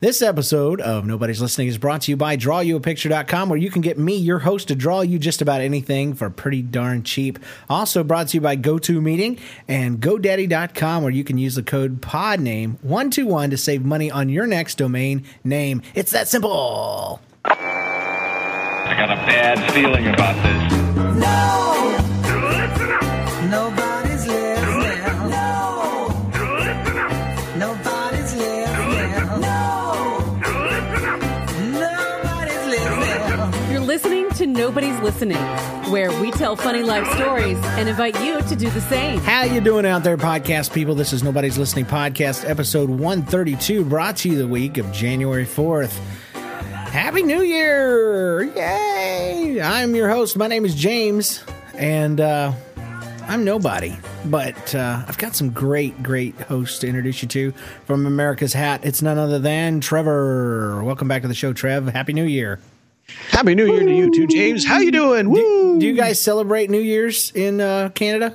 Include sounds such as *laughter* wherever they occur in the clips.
This episode of Nobody's Listening is brought to you by DrawYouAPicture.com, where you can get me, your host, to draw you just about anything for pretty darn cheap. Also brought to you by GoToMeeting and GoDaddy.com, where you can use the code PODNAME121 to save money on your next domain name. It's that simple. I got a bad feeling about this. Nobody's listening. To Nobody's Listening, where we tell funny life stories and invite you to do the same. How you doing out there, podcast people? This is Nobody's Listening Podcast, episode 132, brought to you the week of January 4th. Happy New Year! Yay! I'm your host. My name is James, and uh, I'm nobody, but uh, I've got some great, great hosts to introduce you to from America's Hat. It's none other than Trevor. Welcome back to the show, Trev. Happy New Year. Happy New Year to you too, James. How you doing? Woo! Do you guys celebrate New Year's in uh, Canada?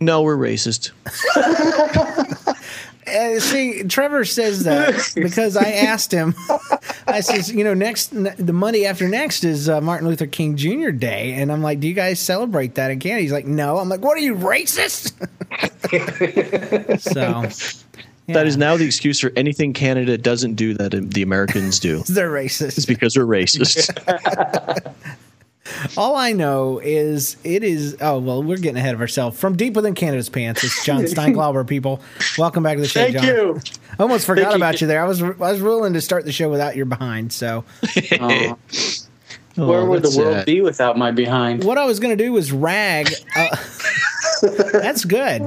No, we're racist. *laughs* Uh, see, Trevor says that because I asked him. *laughs* I says, you know, next the Monday after next is uh, Martin Luther King Jr. Day, and I'm like, do you guys celebrate that in Canada? He's like, no. I'm like, what are you racist? *laughs* so That is now the excuse for anything Canada doesn't do that the Americans do. *laughs* they're racist. It's because they're racist. *laughs* All I know is it is. Oh well, we're getting ahead of ourselves. From deep within Canada's pants, it's John *laughs* Steinglauber. People, welcome back to the show, Thank John. you. I almost forgot Thank about you there. I was I was willing to start the show without your behind. So Aw. Oh, Where would the world sad. be without my behind? what I was going to do was rag. Uh, that's good.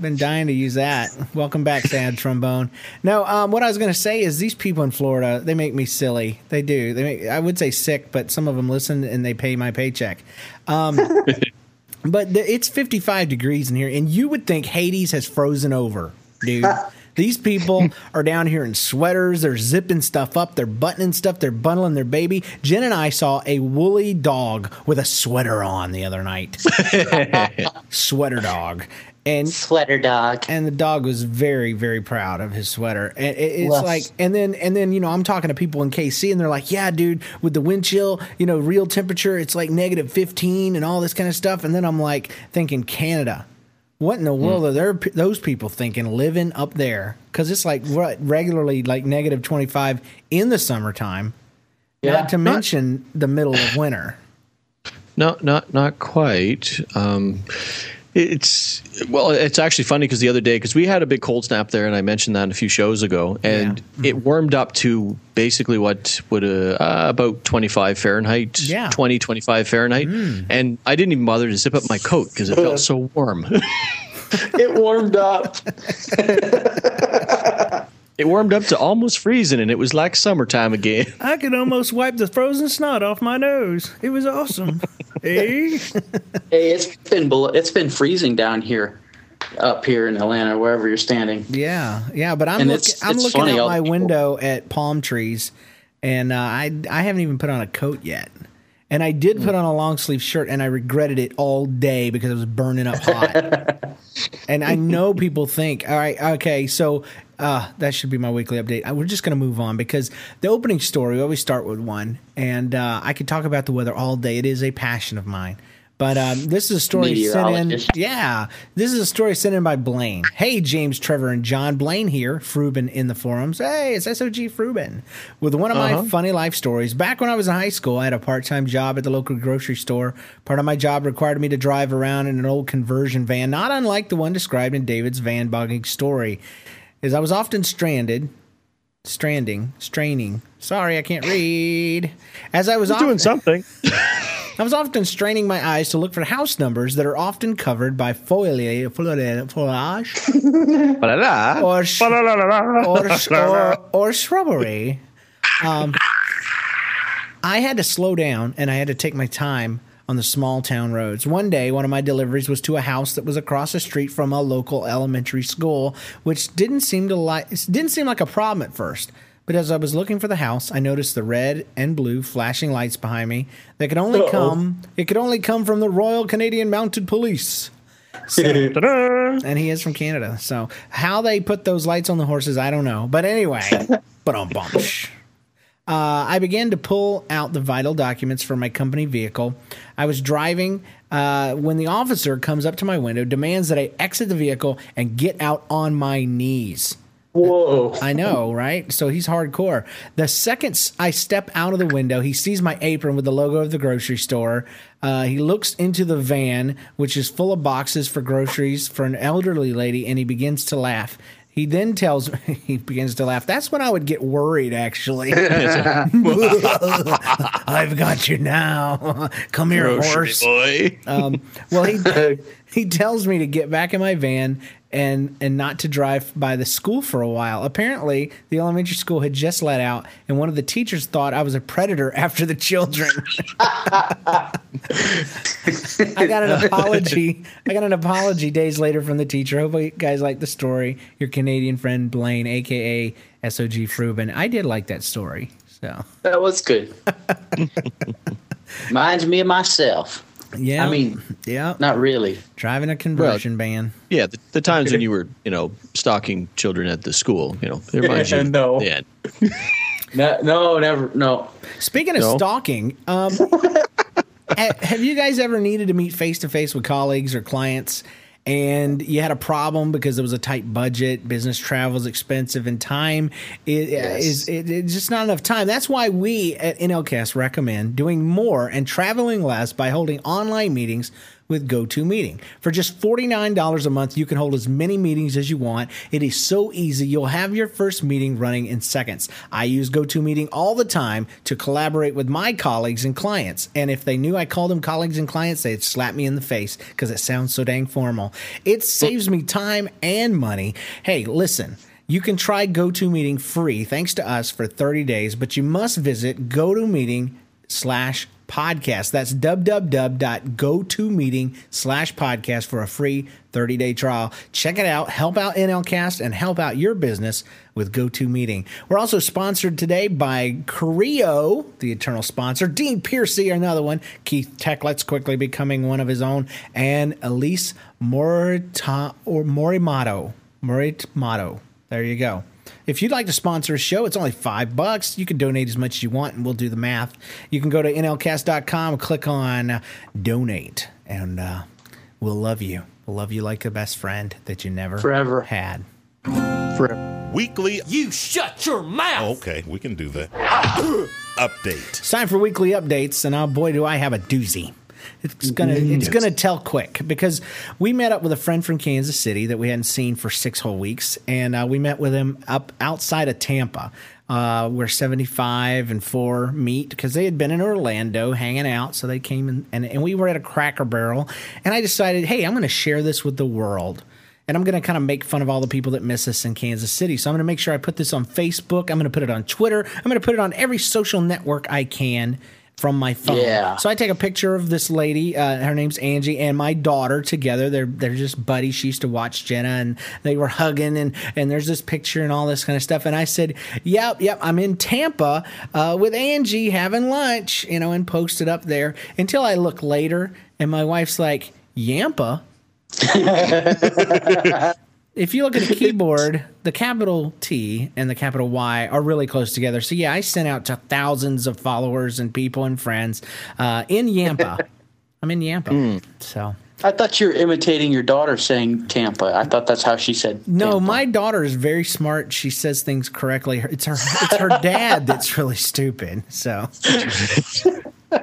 Been dying to use that. Welcome back, sad trombone. No, um, what I was going to say is these people in Florida they make me silly. They do. They make, I would say sick, but some of them listen and they pay my paycheck. Um, *laughs* but the, it's 55 degrees in here, and you would think Hades has frozen over, dude. These people *laughs* are down here in sweaters. They're zipping stuff up. They're buttoning stuff. They're bundling their baby. Jen and I saw a woolly dog with a sweater on the other night. *laughs* sweater dog. And Sweater dog. and the dog was very very proud of his sweater and it, it's Yes. like and then and then you know i'm talking to people in kc and they're like yeah dude with the wind chill you know real temperature it's like negative 15 and all this kind of stuff and then i'm like thinking canada what in the world are there, those people thinking living up there because it's like what regularly like negative 25 in the summertime Yeah. not to mention the middle of winter No, not not quite. Um, it's well, it's actually funny because the other day, because we had a big cold snap there, and I mentioned that a few shows ago, and it warmed up to basically what would uh, uh, about 25 Fahrenheit, Yeah. 20, 25 Fahrenheit, and I didn't even bother to zip up my coat because it felt so warm. *laughs* It warmed up. *laughs* it warmed up to almost freezing, and it was like summertime again. *laughs* i could almost wipe the frozen snot off my nose it was awesome hey *laughs* Hey, it's been below, it's been freezing down here, up here in Atlanta, wherever you're standing. Yeah, yeah, but I'm And looking. it's- I'm it's looking out my people- window at palm trees, and uh, I I haven't even put on a coat yet. And I did put on a long sleeve shirt, and I regretted it all day because it was burning up hot. *laughs* and I know people think, all right, okay, so uh, that should be my weekly update. Uh, We're just going to move on because the opening story, we always start with one, and uh, I could talk about the weather all day. It is a passion of mine. But um, this is a story sent in. Yeah, this is a story sent in by Blaine. Hey, James, Trevor, and John. Blaine here, Frubin in the forums. Hey, it's SOG Frubin with one of my funny life stories. Back when I was in high school, I had a part time job at the local grocery store. Part of my job required me to drive around in an old conversion van, not unlike the one described in David's van bogging story. As I was often stranded, stranding, straining. Sorry, I can't read. As I was often, Doing something. *laughs* I was often straining my eyes to look for house numbers that are often covered by foliage, foliage, *laughs* foliage or, sh- or, *laughs* sh- or, or shrubbery. Um, I had to slow down and I had to take my time on the small town roads. One day, one of my deliveries was to a house that was across the street from a local elementary school, which didn't seem to like didn't seem like a problem at first. But as I was looking for the house, I noticed the red and blue flashing lights behind me. That could only come it could only come from the Royal Canadian Mounted Police. *laughs* and he is from Canada. So how they put those lights on the horses, I don't know. But anyway, but on bunch. Uh, I began to pull out the vital documents for my company vehicle. I was driving uh, when the officer comes up to my window, demands that I exit the vehicle and get out on my knees. Whoa. I know, right? So he's hardcore. The second I step out of the window, he sees my apron with the logo of the grocery store. Uh, he looks into the van, which is full of boxes for groceries for an elderly lady, and he begins to laugh. He then tells me, *laughs* he begins to laugh. That's when I would get worried, actually. *laughs* *laughs* I've got you now. Come here, horse. boy. Um, well, he he tells me to get back in my van and and not to drive by the school for a while. Apparently, the elementary school had just let out, and one of the teachers thought I was a predator *laughs* after the children. *laughs* I got an apology. I got an apology days later from the teacher. Hopefully, you guys like the story. Your Canadian friend Blaine, aka SOG Fruben. I did like that story. So That was good. *laughs* Reminds me of myself. Yeah, I mean, yeah, not really. driving a conversion van. Yeah, the, the times when you were, you know, stalking children at the school, you know, it reminds you. No. Yeah. *laughs* No, no, never. No. Speaking of No. stalking, um, *laughs* have you guys ever needed to meet face to face with colleagues or clients and you had a problem because it was a tight budget, business travel is expensive, and time is, is it, it's just not enough time? That's why we at NLCast recommend doing more and traveling less by holding online meetings with GoToMeeting. For just $49 a month, you can hold as many meetings as you want. It is so easy. You'll have your first meeting running in seconds. I use GoToMeeting all the time to collaborate with my colleagues and clients. And if they knew I called them colleagues and clients, they'd slap me in the face because it sounds so dang formal. It saves me time and money. Hey, listen. You can try GoToMeeting free thanks to us for 30 days, but you must visit GoToMeeting slash podcast. That's www.gotomeeting slash podcast for a free 30 day trial. Check it out. Help out NLCast and help out your business with GoToMeeting. We're also sponsored today by Creo, the eternal sponsor, Dean Piercy, another one, Keith Techlet's quickly becoming one of his own, and Elise Morita or. There you go. If you'd like to sponsor a show, it's only five bucks. You can donate as much as you want, and we'll do the math. You can go to nlcast.com, click on uh, donate, and uh, we'll love you. We'll love you like a best friend that you never Forever. had. Weekly. You shut your mouth. Okay, we can do that. *laughs* Update. It's time for weekly updates, and oh boy, do I have a doozy. It's gonna it's gonna tell quick because we met up with a friend from Kansas City that we hadn't seen for six whole weeks, and uh, we met with him up outside of Tampa, uh, where seventy five and four meet because they had been in Orlando hanging out, so they came in, and and we were at a Cracker Barrel, and I decided, hey, I'm going to share this with the world. And I'm going to kind of make fun of all the people that miss us in Kansas City. So I'm going to make sure I put this on Facebook. I'm going to put it on Twitter. I'm going to put it on every social network I can from my phone. Yeah. So I take a picture of this lady. Uh, her name's Angie and my daughter together. They're they're just buddies. She used to watch Jenna and they were hugging and and there's this picture and all this kind of stuff. And I said, "Yep, yep, I'm in Tampa uh, with Angie having lunch," you know, and posted up there. Until I look later and my wife's like, "Yampa." *laughs* *laughs* if you look at the *laughs* keyboard, the capital T and the capital Y are really close together. So yeah, I sent out to thousands of followers and people and friends uh, in Yampa. *laughs* I'm in Yampa. So I thought you were imitating your daughter saying Tampa. I thought that's how she said. no, Tampa. my daughter is very smart. She says things correctly. It's her. It's her dad that's really stupid. So *laughs*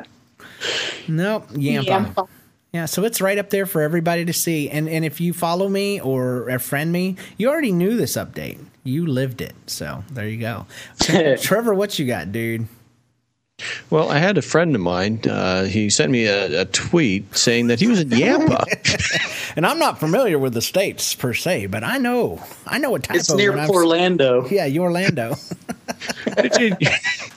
no, Yampa. Yampa. Yeah, so it's right up there for everybody to see. And and if you follow me or a friend me, you already knew this update. You lived it. So there you go. *laughs* Trevor, what you got, dude? Well, I had a friend of mine. Uh, he sent me a, a tweet saying that he was in Yampa. *laughs* And I'm not familiar with the states per se, but I know I know a typo. It's near when I've- Orlando. Yeah, you Orlando. *laughs* Did you-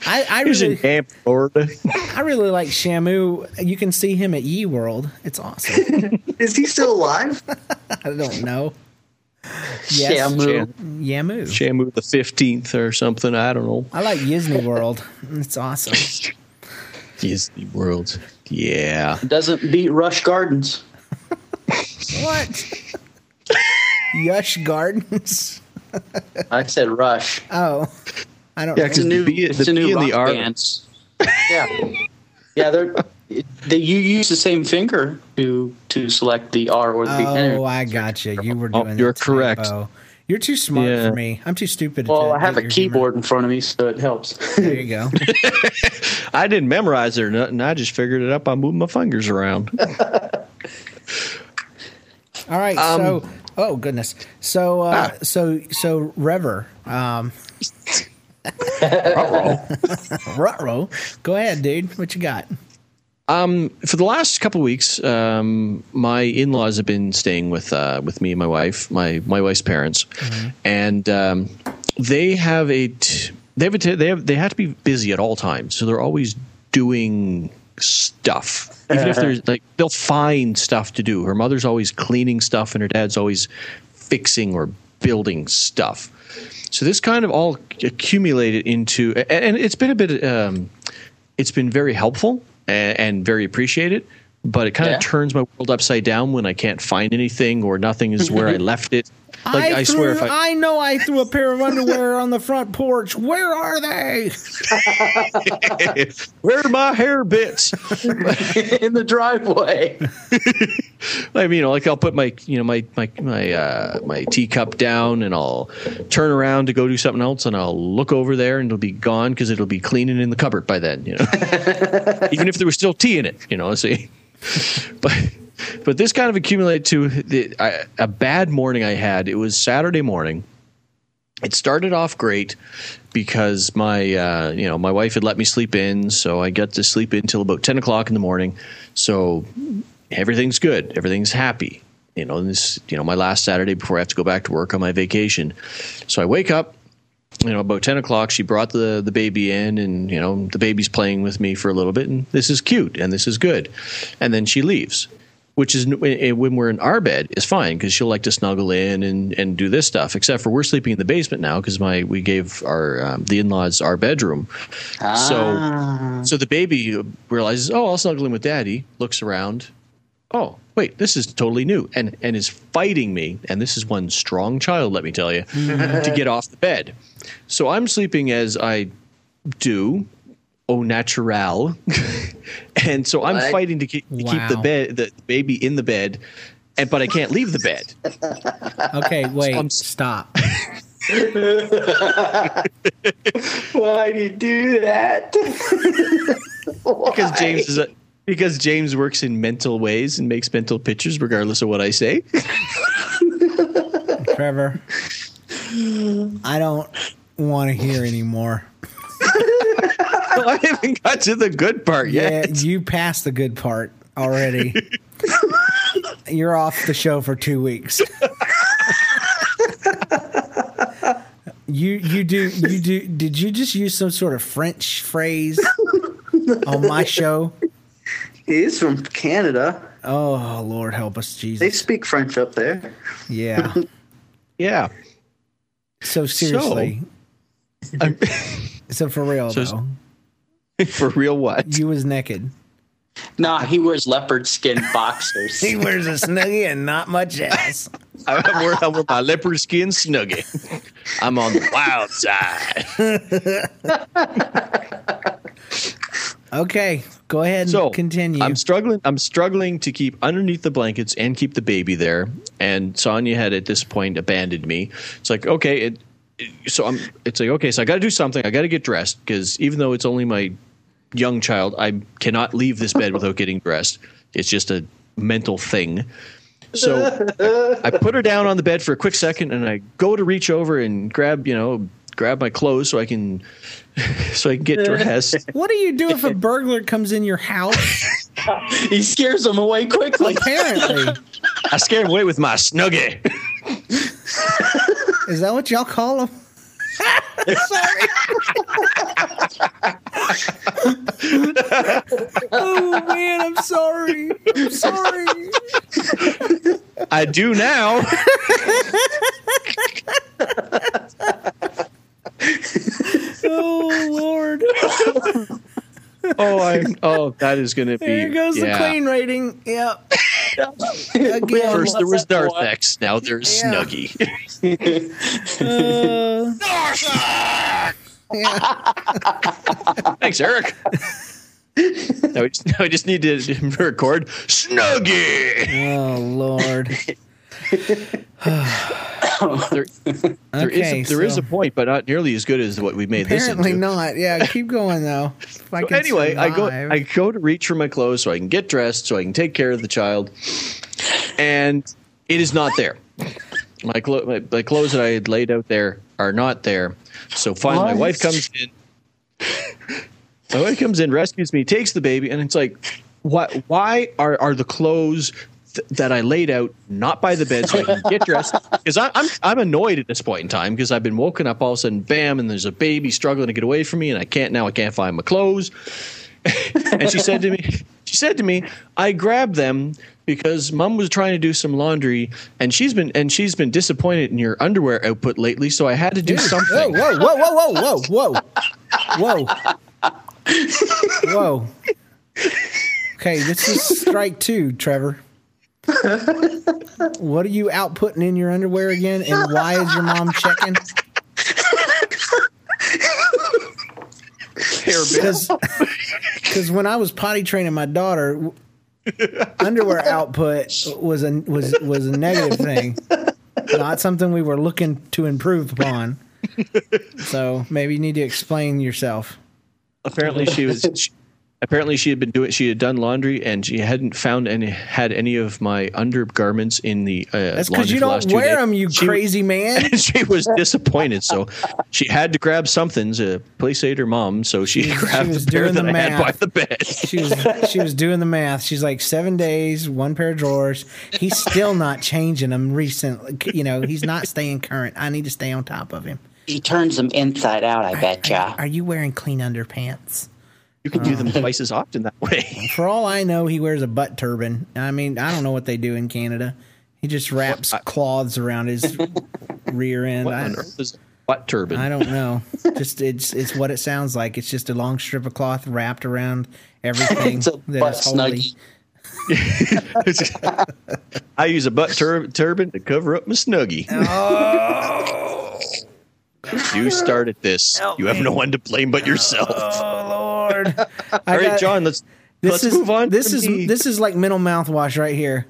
I, I he was in really, Yampa, Florida. I really like Shamu. You can see him at Ye World. It's awesome. *laughs* Is he still alive? I don't know. Yes, Shamu. Yamu. Shamu the fifteenth or something. I don't know. I like Disney World. It's awesome. Disney World. Yeah. Doesn't beat Rush Gardens. What? Yush Gardens. I said Rush. Oh, I don't. Yeah, know. It's a new, B- it's the a new B and rock the R- band. Yeah, yeah. They're they you use the same finger to to select the R or the B. Oh, I got you. You were Oh, doing. you're the correct. typo. You're too smart Yeah. for me. I'm too stupid. well, to I have a your keyboard in front of me, so it helps. There you go. *laughs* *laughs* I didn't memorize it or nothing. I just figured it up by moving my fingers around. *laughs* All right. Um, so, oh goodness. So, uh, Ah. so, so, Rever, um, Rutro, *laughs* go ahead, dude. What you got? Um, for the last couple of weeks, um, my in-laws have been staying with uh, with me and my wife, my my wife's parents, and um, they have a t- they have a t- they have they have to be busy at all times, so they're always doing stuff. Even if there's like they'll find stuff to do. Her mother's always cleaning stuff, and her dad's always fixing or building stuff. So this kind of all accumulated into, and, it's been a bit. Um, it's been very helpful and, and very appreciated. But it kind Yeah. of turns my world upside down when I can't find anything or nothing is where I *laughs* left it. Like I, threw, swear, if I, I know I threw a pair of underwear on the front porch. Where are they? *laughs* where are my hair bits? *laughs* in the driveway. *laughs* I mean, you know, like I'll put my, you know, my my my uh, my teacup down, and I'll turn around to go do something else, and I'll look over there, and it'll be gone because it'll be cleaning in the cupboard by then. You know, even if there was still tea in it, you know. See, but but this kind of accumulated to the, I, a bad morning I had. It was Saturday morning. It started off great because my uh, you know my wife had let me sleep in, so I got to sleep in till about ten o'clock in the morning. So everything's good, everything's happy. You know, this you know my last Saturday before I have to go back to work on my vacation. So I wake up, you know, about ten o'clock. She brought the the baby in, and you know the baby's playing with me for a little bit, and this is cute and this is good. And then she leaves which is when we're in our bed is fine because she'll like to snuggle in and, and do this stuff. Except for we're sleeping in the basement now because my we gave our um, the in laws our bedroom. ah. So so the baby realizes, oh, I'll snuggle in with daddy. Looks around. Oh, wait, this is totally new, and and is fighting me. And this is one strong child, let me tell you, to get off the bed. So I'm sleeping as I do au natural *laughs* and so i'm fighting to keep, to keep the bed the baby in the bed and but i can't leave the bed *laughs* Okay, wait. I'm- stop. Why do you do that? *laughs* because james is a because james works in mental ways and makes mental pictures regardless of what i say Trevor. I don't want to hear anymore. *laughs* i haven't got to the good part Yeah, yet you passed the good part already. *laughs* You're off the show for two weeks. you you do you do did you just use some sort of French phrase on my show? He is from Canada. Oh Lord help us, Jesus! They speak French up there. Yeah. *laughs* yeah So seriously. I'm, So, for real So- though. *laughs* for real what You was naked. nah, he wears leopard skin *laughs* boxers. He wears a snuggie and not much else. *laughs* I'm wearing, I'm my leopard skin snuggie i'm on the wild side Okay, go ahead and so continue. I'm struggling. I'm struggling to keep underneath the blankets and keep the baby there. And Sonia had at this point abandoned me. It's like okay, it, it- so I'm. It's like okay, so I got to do something. I got to get dressed because even though it's only my young child, I cannot leave this bed without getting dressed. It's just a mental thing. So I put her down on the bed for a quick second, and I go to reach over and grab, you know, grab my clothes so I can *laughs* so I can get dressed. *laughs* What do you do if a burglar comes in your house? *laughs* he scares them away quickly. Apparently, I scare him away with my snuggie. Is that what y'all call them? *laughs* Sorry. oh man, I'm sorry. I'm sorry. I do now. Oh Lord. Oh, I *laughs* oh that is going to be. There goes yeah. the clean rating. Yep. *laughs* Again. First there was That's that Darthex, now there's Yeah. Snuggie. Uh, *laughs* Thanks, Eric. now, we just, now we just need to record Snuggie. oh Lord. There, *sighs* there is Okay, a, there is so- a point, but not nearly as good as what we made this Apparently not. Yeah, keep going though. *laughs* I So anyway, I go. I go to reach for my clothes so I can get dressed so I can take care of the child, and it is not there. My, clo- my, my clothes that I had laid out there are not there. So finally, my wife comes in. My wife comes in, rescues me, takes the baby, and it's like, why? Why are are the clothes th- that I laid out not by the bed so *laughs* I can get dressed? Because I'm I'm annoyed at this point in time because I've been woken up all of a sudden, bam, and there's a baby struggling to get away from me, and I can't now. I can't find my clothes. *laughs* and she said to me, she said to me, I grabbed them because mom was trying to do some laundry and she's been and she's been disappointed in your underwear output lately, so I had to do Dude, something. Whoa, whoa, whoa, whoa, whoa, whoa, whoa, whoa. *laughs* Okay, this is strike two, Trevor. What are you outputting in your underwear again, and why is your mom checking? Because when I was potty training my daughter, underwear output was a was was a negative thing, not something we were looking to improve upon. So maybe you need to explain yourself. apparently she was she, apparently she had been doing she had done laundry and she hadn't found any had any of my undergarments in the uh, That's because you for the last don't wear days. them, you She- crazy man. *laughs* she was disappointed, so she had to grab something to placate her mom. So she, She- she grabbed was the pair doing that the I had by the bed. She was she was doing the math. She's like seven days, one pair of drawers. He's still not changing them recently. You know, he's not staying current. I need to stay on top of him. He turns them inside out, I bet betcha. Are you wearing clean underpants? You can do them uh, *laughs* twice as often that way. For all I know, he wears a butt turban. I mean, I don't know what they do in Canada. He just wraps cloths around his *laughs* rear end. What I, on earth is butt turban? I don't know. *laughs* Just it's it's what it sounds like. It's just a long strip of cloth wrapped around everything It's a that butt holy. snuggie. I use a butt tur- turban to cover up my snuggie. Oh, You started this. you have no one to blame but yourself. oh Lord! *laughs* All I right, got- John. Let's This let's is move on. This is the- this is like mental mouthwash right here.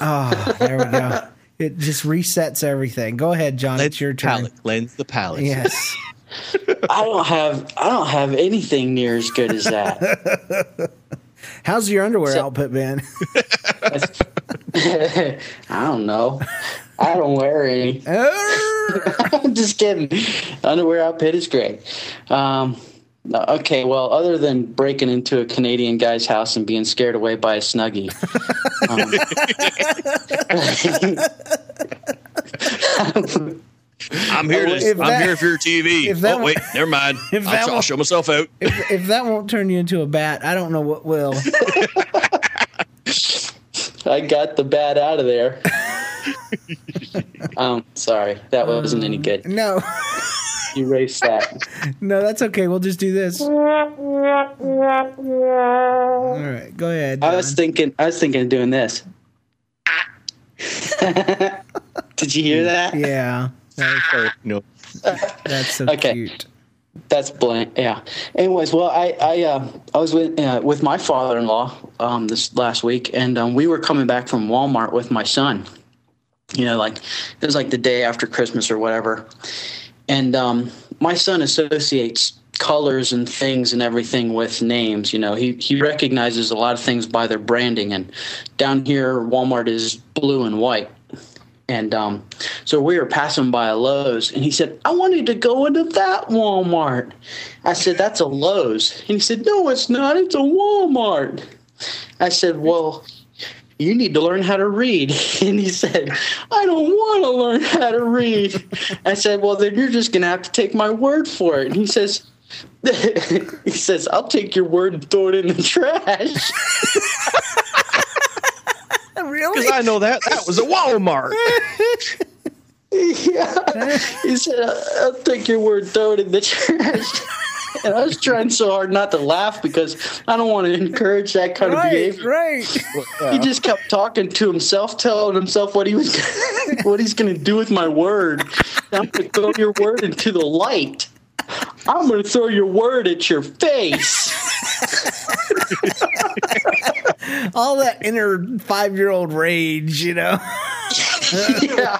Oh, there we go. It just resets everything. Go ahead, John. Cleanse It's your turn. palate. Cleanse the palate. Yes. *laughs* I don't have I don't have anything near as good as that. *laughs* How's your underwear So- output been? I don't know. I don't wear any. I'm just kidding. Underwear outfit is great. Um, no, okay, well, other than breaking into a Canadian guy's house and being scared away by a snuggie, *laughs* I'm here to. If I'm that- here for your TV. if that oh wait, never mind. *laughs* if that I'll, I'll show myself out. if, if that won't turn you into a bat, I don't know what will. I got the bat out of there. *laughs* um, sorry, that wasn't any good. No, Erase that. no, that's okay. We'll just do this. All right, go ahead. I was thinking. I was thinking of doing this. *laughs* Did you hear that? Yeah, Or, no. that's so Okay. cute. That's blank. Yeah. Anyways, well, I I uh, I was with uh, with my father-in-law um, this last week, and um, we were coming back from Walmart with my son. You know, like it was like the day after Christmas or whatever, and um, my son associates colors and things and everything with names. You know, he he recognizes a lot of things by their branding, and down here Walmart is blue and white. And um, so we were passing by a Lowe's, and he said, I wanted to go into that Walmart. I said, That's a Lowe's. And he said, No, it's not. It's a Walmart. I said, Well, you need to learn how to read. *laughs* And he said, I don't want to learn how to read. *laughs* I said, Well, then you're just going to have to take my word for it. And he says, *laughs* he says, I'll take your word and throw it in the trash. really? Because I know that that was a Walmart. yeah. He said, I'll take your word, and throw it in the trash. And I was trying so hard not to laugh because I don't want to encourage that kind of Right, behavior. right. He just kept talking to himself, telling himself what he was, *laughs* what he's going to do with my word. I'm going to throw your word into the light. I'm going to throw your word at your face. *laughs* *laughs* All that inner five year old rage, you know. *laughs* yeah.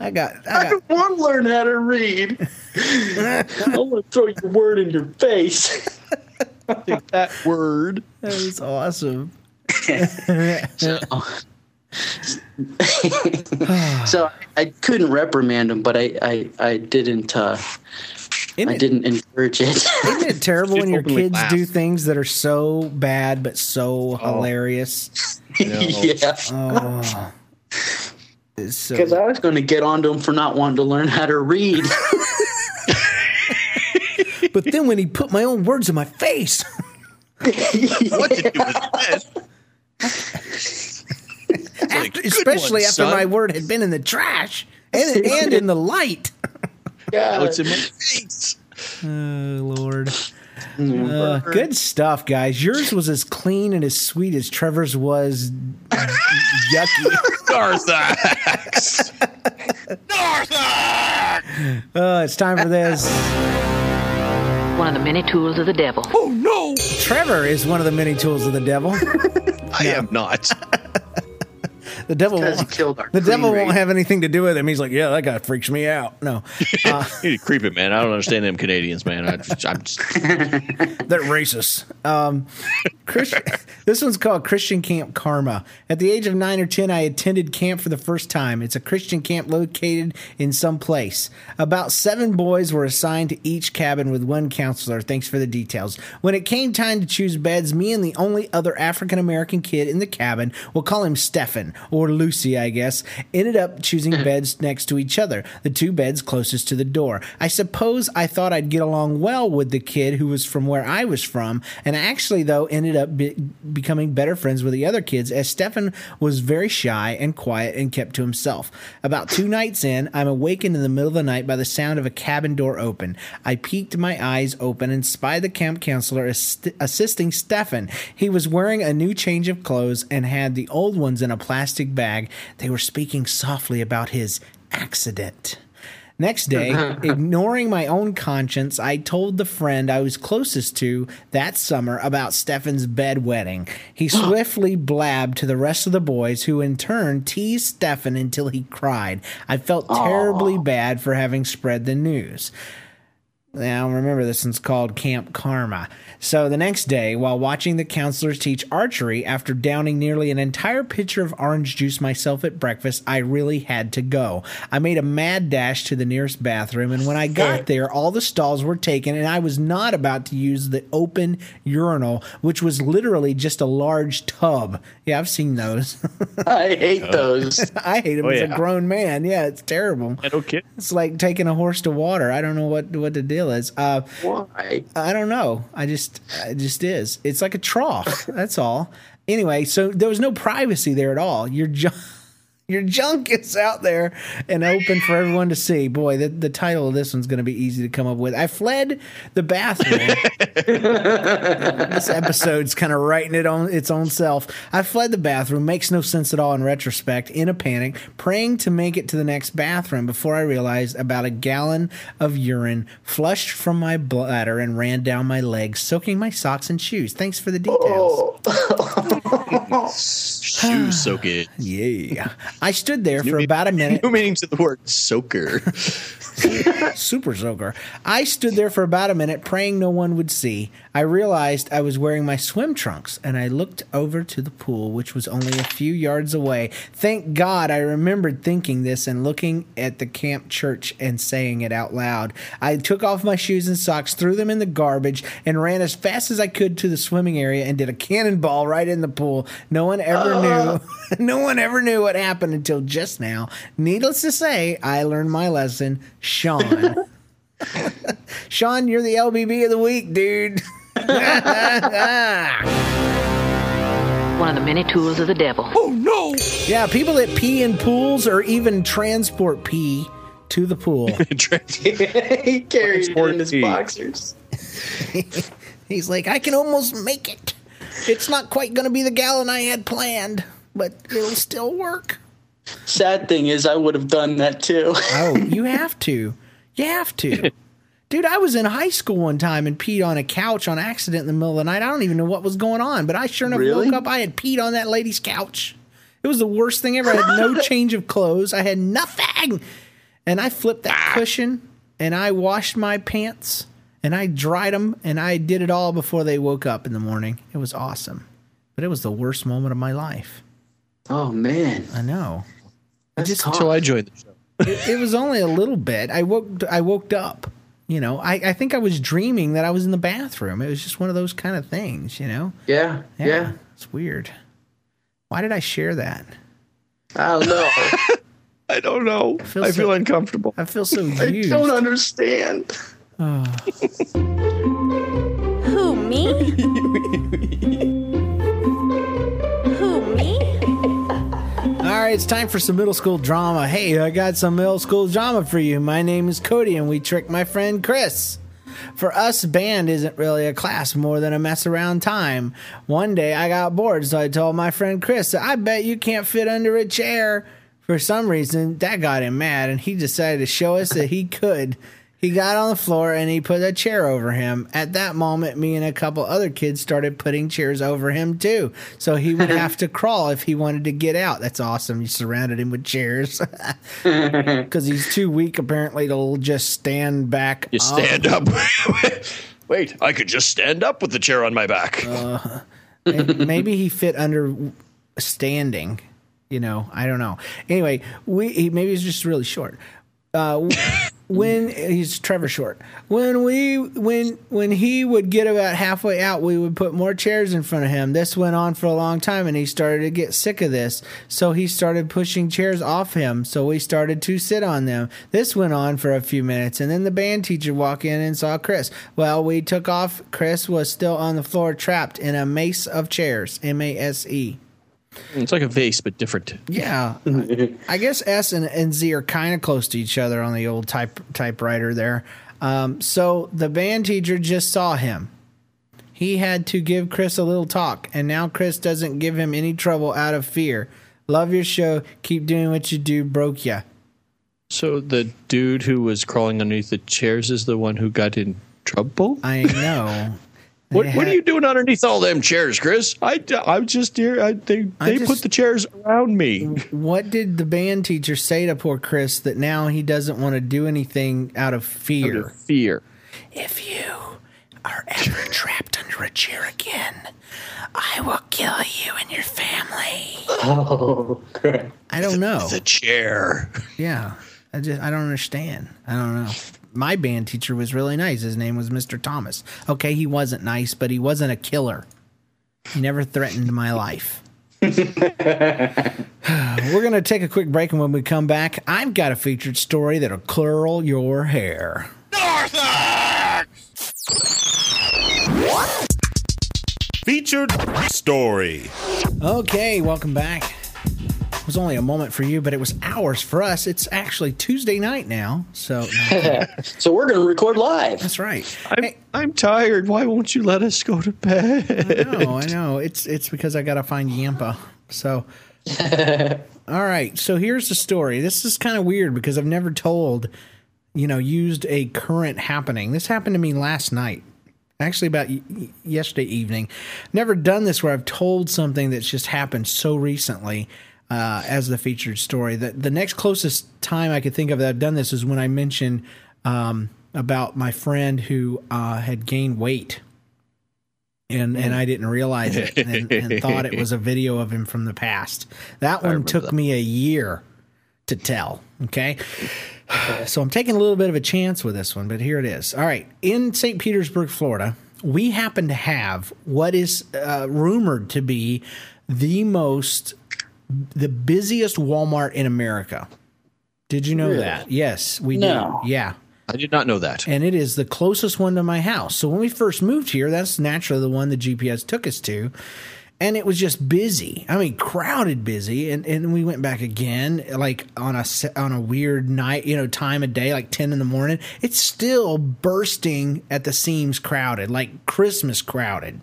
I got, I I got, don't want to learn how to read. I want to throw your word in your face. Take that word. that was awesome. *laughs* so I couldn't reprimand him, but I I, I didn't uh, Isn't I it- didn't encourage it. Isn't it *laughs* terrible when your kids laugh. do things that are so bad but so oh. hilarious? *laughs* *laughs* yeah, Oh. It's so- because I was going to get onto him for not wanting to learn how to read. but then when he put my own words in my face, What to do this? Like, especially one, after son. my word had been in the trash and, and in the light. Yeah, What's in my face? Oh, Lord. Uh, good stuff, guys. Yours was as clean and as sweet as Trevor's was yucky. Narthax. Narthax. Uh, it's time for this. One of the many tools of the devil. Oh no, Trevor is one of the many tools of the devil. *laughs* I am not. The devil, won't, killed our the devil queen, won't have anything to do with him. He's like, yeah, that guy freaks me out. No, *laughs* uh, *laughs* You creep it, man. I don't understand them Canadians, man. I I'm just, *laughs* they're racist. Um, Christian, this one's called Christian Camp Karma. At the age of nine or ten, I attended camp for the first time. It's a Christian camp located in some place. About seven boys were assigned to each cabin with one counselor. Thanks for the details. When it came time to choose beds, me and the only other African American kid in the cabin, we'll call him Stefan or Lucy, I guess, ended up choosing mm-hmm. beds next to each other, the two beds closest to the door. I suppose I thought I'd get along well with the kid who was from where I was from, and actually, though, ended up be- becoming better friends with the other kids as Stefan was very shy and quiet and kept to himself. About two nights in, I'm awakened in the middle of the night by the sound of a cabin door open. I peeked my eyes open and spied the camp counselor assist- assisting Stefan. He was wearing a new change of clothes and had the old ones in a plastic bag. They were speaking softly about his accident. Next day, *laughs* ignoring my own conscience, I told the friend I was closest to that summer about Stefan's bedwetting. He *gasps* swiftly blabbed to the rest of the boys, who in turn teased Stefan until he cried. I felt terribly bad for having spread the news. Now, remember, this one's called Camp Karma. So, the next day, while watching the counselors teach archery after downing nearly an entire pitcher of orange juice myself at breakfast, I really had to go. I made a mad dash to the nearest bathroom, and when I got there, all the stalls were taken, and I was not about to use the open urinal, which was literally just a large tub. Yeah, I've seen those. *laughs* I hate uh, those. *laughs* I hate them Oh, as a grown man. Yeah, it's terrible. I don't. It's like taking a horse to water. I don't know what what the deal is. Uh, Why? I don't know. I just it just is. It's like a trough. *laughs* That's all. Anyway, so there was no privacy there at all. You're junk, *laughs* your junk is out there and open for everyone to see. Boy, the, the title of this one's going to be easy to come up with. I fled the bathroom. *laughs* this episode's kind of writing it on its own self. I fled the bathroom. Makes no sense at all in retrospect. In a panic, praying to make it to the next bathroom before I realized about a gallon of urine flushed from my bladder and ran down my legs, soaking my socks and shoes. Thanks for the details. Oh, Shoes soak it. Yeah. I stood there for about a minute. *laughs* New meaning to the word soaker. *laughs* Super soaker. I stood there for about a minute, praying no one would see. I realized I was wearing my swim trunks, and I looked over to the pool, which was only a few yards away. Thank God I remembered thinking this and looking at the camp church and saying it out loud. I took off my shoes and socks, threw them in the garbage, and ran as fast as I could to the swimming area and did a cannonball right in the pool. No one ever ah. knew. *laughs* no one ever knew what happened until just now. Needless to say, I learned my lesson. Sean. *laughs* *laughs* Sean, you're the LBB of the week, dude. *laughs* One of the many tools of the devil. oh no! Yeah, people that pee in pools or even transport pee to the pool. *laughs* he *laughs* carried it in his Transport boxers. He's like, I can almost make it. It's not quite going to be the gallon I had planned, but it'll still work. Sad thing is, I would have done that too. Oh, you have to. You have to. Dude, I was in high school one time and peed on a couch on accident in the middle of the night. I don't even know what was going on, but I sure enough Really? woke up. I had peed on that lady's couch. It was the worst thing ever. I had no *laughs* change of clothes. I had nothing. And I flipped that ah. cushion and I washed my pants and I dried them and I did it all before they woke up in the morning. It was awesome. But it was the worst moment of my life. Oh man, I know. that's just- tough. So I joined the show. it, it was only a little bit. I woke I woke up. You know, I, I think I was dreaming that I was in the bathroom. It was just one of those kind of things, you know? yeah, yeah, It's weird. Why did I share that? I don't know. *laughs* I don't know. I feel feel, so- uncomfortable. I feel so *laughs* I don't understand. Oh. Who, me? *laughs* right, it's time for some middle school drama. Hey, I got some middle school drama for you. My name is Cody, and we tricked my friend Chris. For us, band isn't really a class more than a mess around time. One day I got bored, so I told my friend Chris, I bet you can't fit under a chair. For some reason, that got him mad, and he decided to show us that he could. He got on the floor and he put a chair over him. At that moment, me and a couple other kids started putting chairs over him too. So he would *laughs* have to crawl if he wanted to get out. That's awesome. You surrounded him with chairs *laughs* because he's too weak apparently to just stand back. You up. stand up. *laughs* Wait, I could just stand up with the chair on my back. Maybe he fit under standing. You know, I don't know. Anyway, we he, maybe he's just really short. Uh, w- Mm-hmm. when he's Trevor Short, when we when when he would get about halfway out, we would put more chairs in front of him. This went on for a long time, and he started to get sick of this. So he started pushing chairs off him. So we started to sit on them. This went on for a few minutes, and then the band teacher walked in and saw Chris. Well, we took off. Chris was still on the floor, trapped in a maze of chairs. M A S E. it's like a vase, but different. Yeah, *laughs* I guess S and, and Z are kind of close to each other on the old type typewriter there. Um, so the band teacher just saw him. He had to give Chris a little talk, and now Chris doesn't give him any trouble out of fear. Love your show. Keep doing what you do. Broke ya. So the dude who was crawling underneath the chairs is the one who got in trouble. I know. *laughs* What, They what are you doing underneath all them chairs, Chris? I, I'm just here. I, they I they just- put the chairs around me. What did the band teacher say to poor Chris that now he doesn't want to do anything out of fear? Out of Fear. If you are ever *laughs* trapped under a chair again, I will kill you and your family. Oh, *laughs* great. I don't know. The chair. Yeah. I just I don't understand. I don't know. My band teacher was really nice. His name was Mr. Thomas. Okay, he wasn't nice, but he wasn't a killer. He never threatened my life. *laughs* *sighs* We're going to take a quick break, and when we come back, I've got a featured story that'll curl your hair. Featured story. Okay, welcome back. It was only a moment for you, but it was hours for us. It's actually Tuesday night now, so *laughs* So we're gonna record live. that's right. I'm, I'm tired. Why won't you let us go to bed? No, I know. It's it's because I gotta find Yampa. So *laughs* all right. So here's the story. This is kind of weird because I've never told, you know, used a current happening. This happened to me last night. Actually, about y- y- yesterday evening. Never done this where I've told something that's just happened so recently. Uh, as the featured story. The, the next closest time I could think of that I've done this is when I mentioned um, about my friend who uh, had gained weight. And, and I didn't realize it and, and *laughs* thought it was a video of him from the past. That one took that. me a year to tell. Okay. *sighs* So I'm taking a little bit of a chance with this one, but here it is. All right. In St. Petersburg, Florida, we happen to have what is uh, rumored to be the most, the busiest Walmart in America. Did you know Really? that? Yes, we No. do. Yeah. I did not know that. And it is the closest one to my house. So when we first moved here, that's naturally the one the GPS took us to. And it was just busy. I mean, crowded busy. And, and we went back again, like on a on a weird night, you know, time of day, like ten in the morning. It's still bursting at the seams, crowded, like Christmas crowded.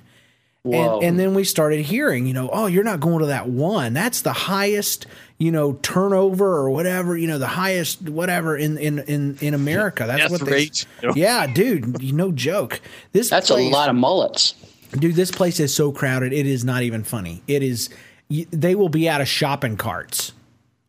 Whoa. And, and then we started hearing, you know, oh, you're not going to that one. That's the highest, you know, turnover or whatever, you know, the highest whatever in in in, in America. That's Death what they. rate. Yeah, dude, you no joke. This That's place, a lot of mullets. dude. This place is so crowded. It is not even funny. It is. They will be out of shopping carts.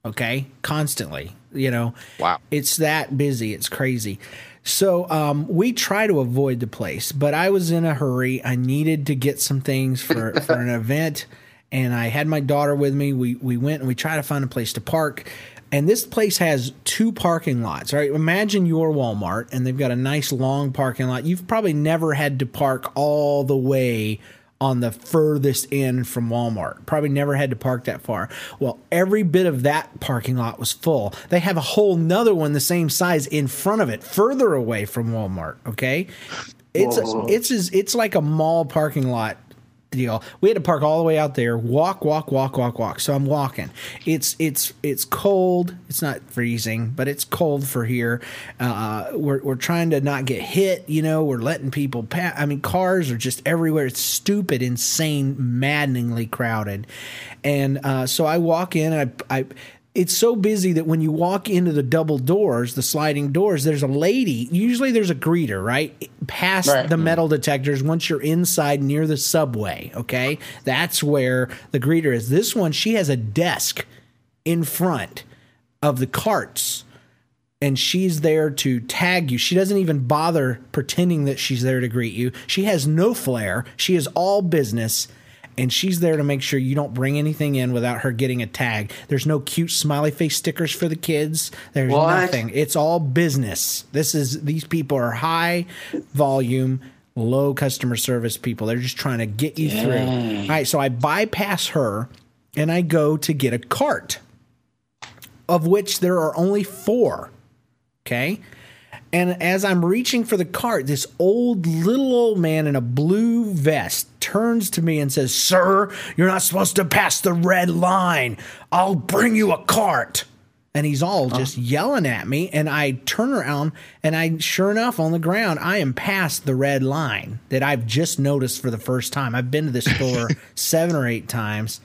Okay, constantly. You know. Wow. It's that busy. It's crazy. So um, we try to avoid the place, but I was in a hurry. I needed to get some things for, for an *laughs* event, and I had my daughter with me. We we went and we tried to find a place to park. And this place has two parking lots. Right? Imagine your Walmart, and they've got a nice long parking lot. You've probably never had to park all the way on the furthest end from Walmart. Probably never had to park that far. Well, every bit of that parking lot was full. They have a whole nother one the same size in front of it, further away from Walmart. Okay, it's Whoa. it's as it's like a mall parking lot deal. We had to park all the way out there, walk, walk, walk, walk, walk. So I'm walking. It's it's it's cold. It's not freezing, but it's cold for here. Uh, we're we're trying to not get hit. You know, we're letting people pass. I mean, cars are just everywhere. It's stupid, insane, maddeningly crowded. And uh, so I walk in. I I it's so busy that when you walk into the double doors, the sliding doors, there's a lady. Usually there's a greeter, right? Past Right. the metal detectors once you're inside near the subway, okay? That's where the greeter is. This one, she has a desk in front of the carts and she's there to tag you. She doesn't even bother pretending that she's there to greet you. She has no flair. She is all business and she's there to make sure you don't bring anything in without her getting a tag. There's no cute smiley face stickers for the kids. There's What? nothing. It's all business. This is these people are high volume, low customer service people. They're just trying to get you through. All right, so I bypass her and I go to get a cart of which there are only four. Okay. And as I'm reaching for the cart, this old little old man in a blue vest turns to me and says, Sir, you're not supposed to pass the red line. I'll bring you a cart. And he's all just yelling at me. And I turn around and I, sure enough, on the ground, I am past the red line that I've just noticed for the first time. I've been to this store *laughs* seven or eight times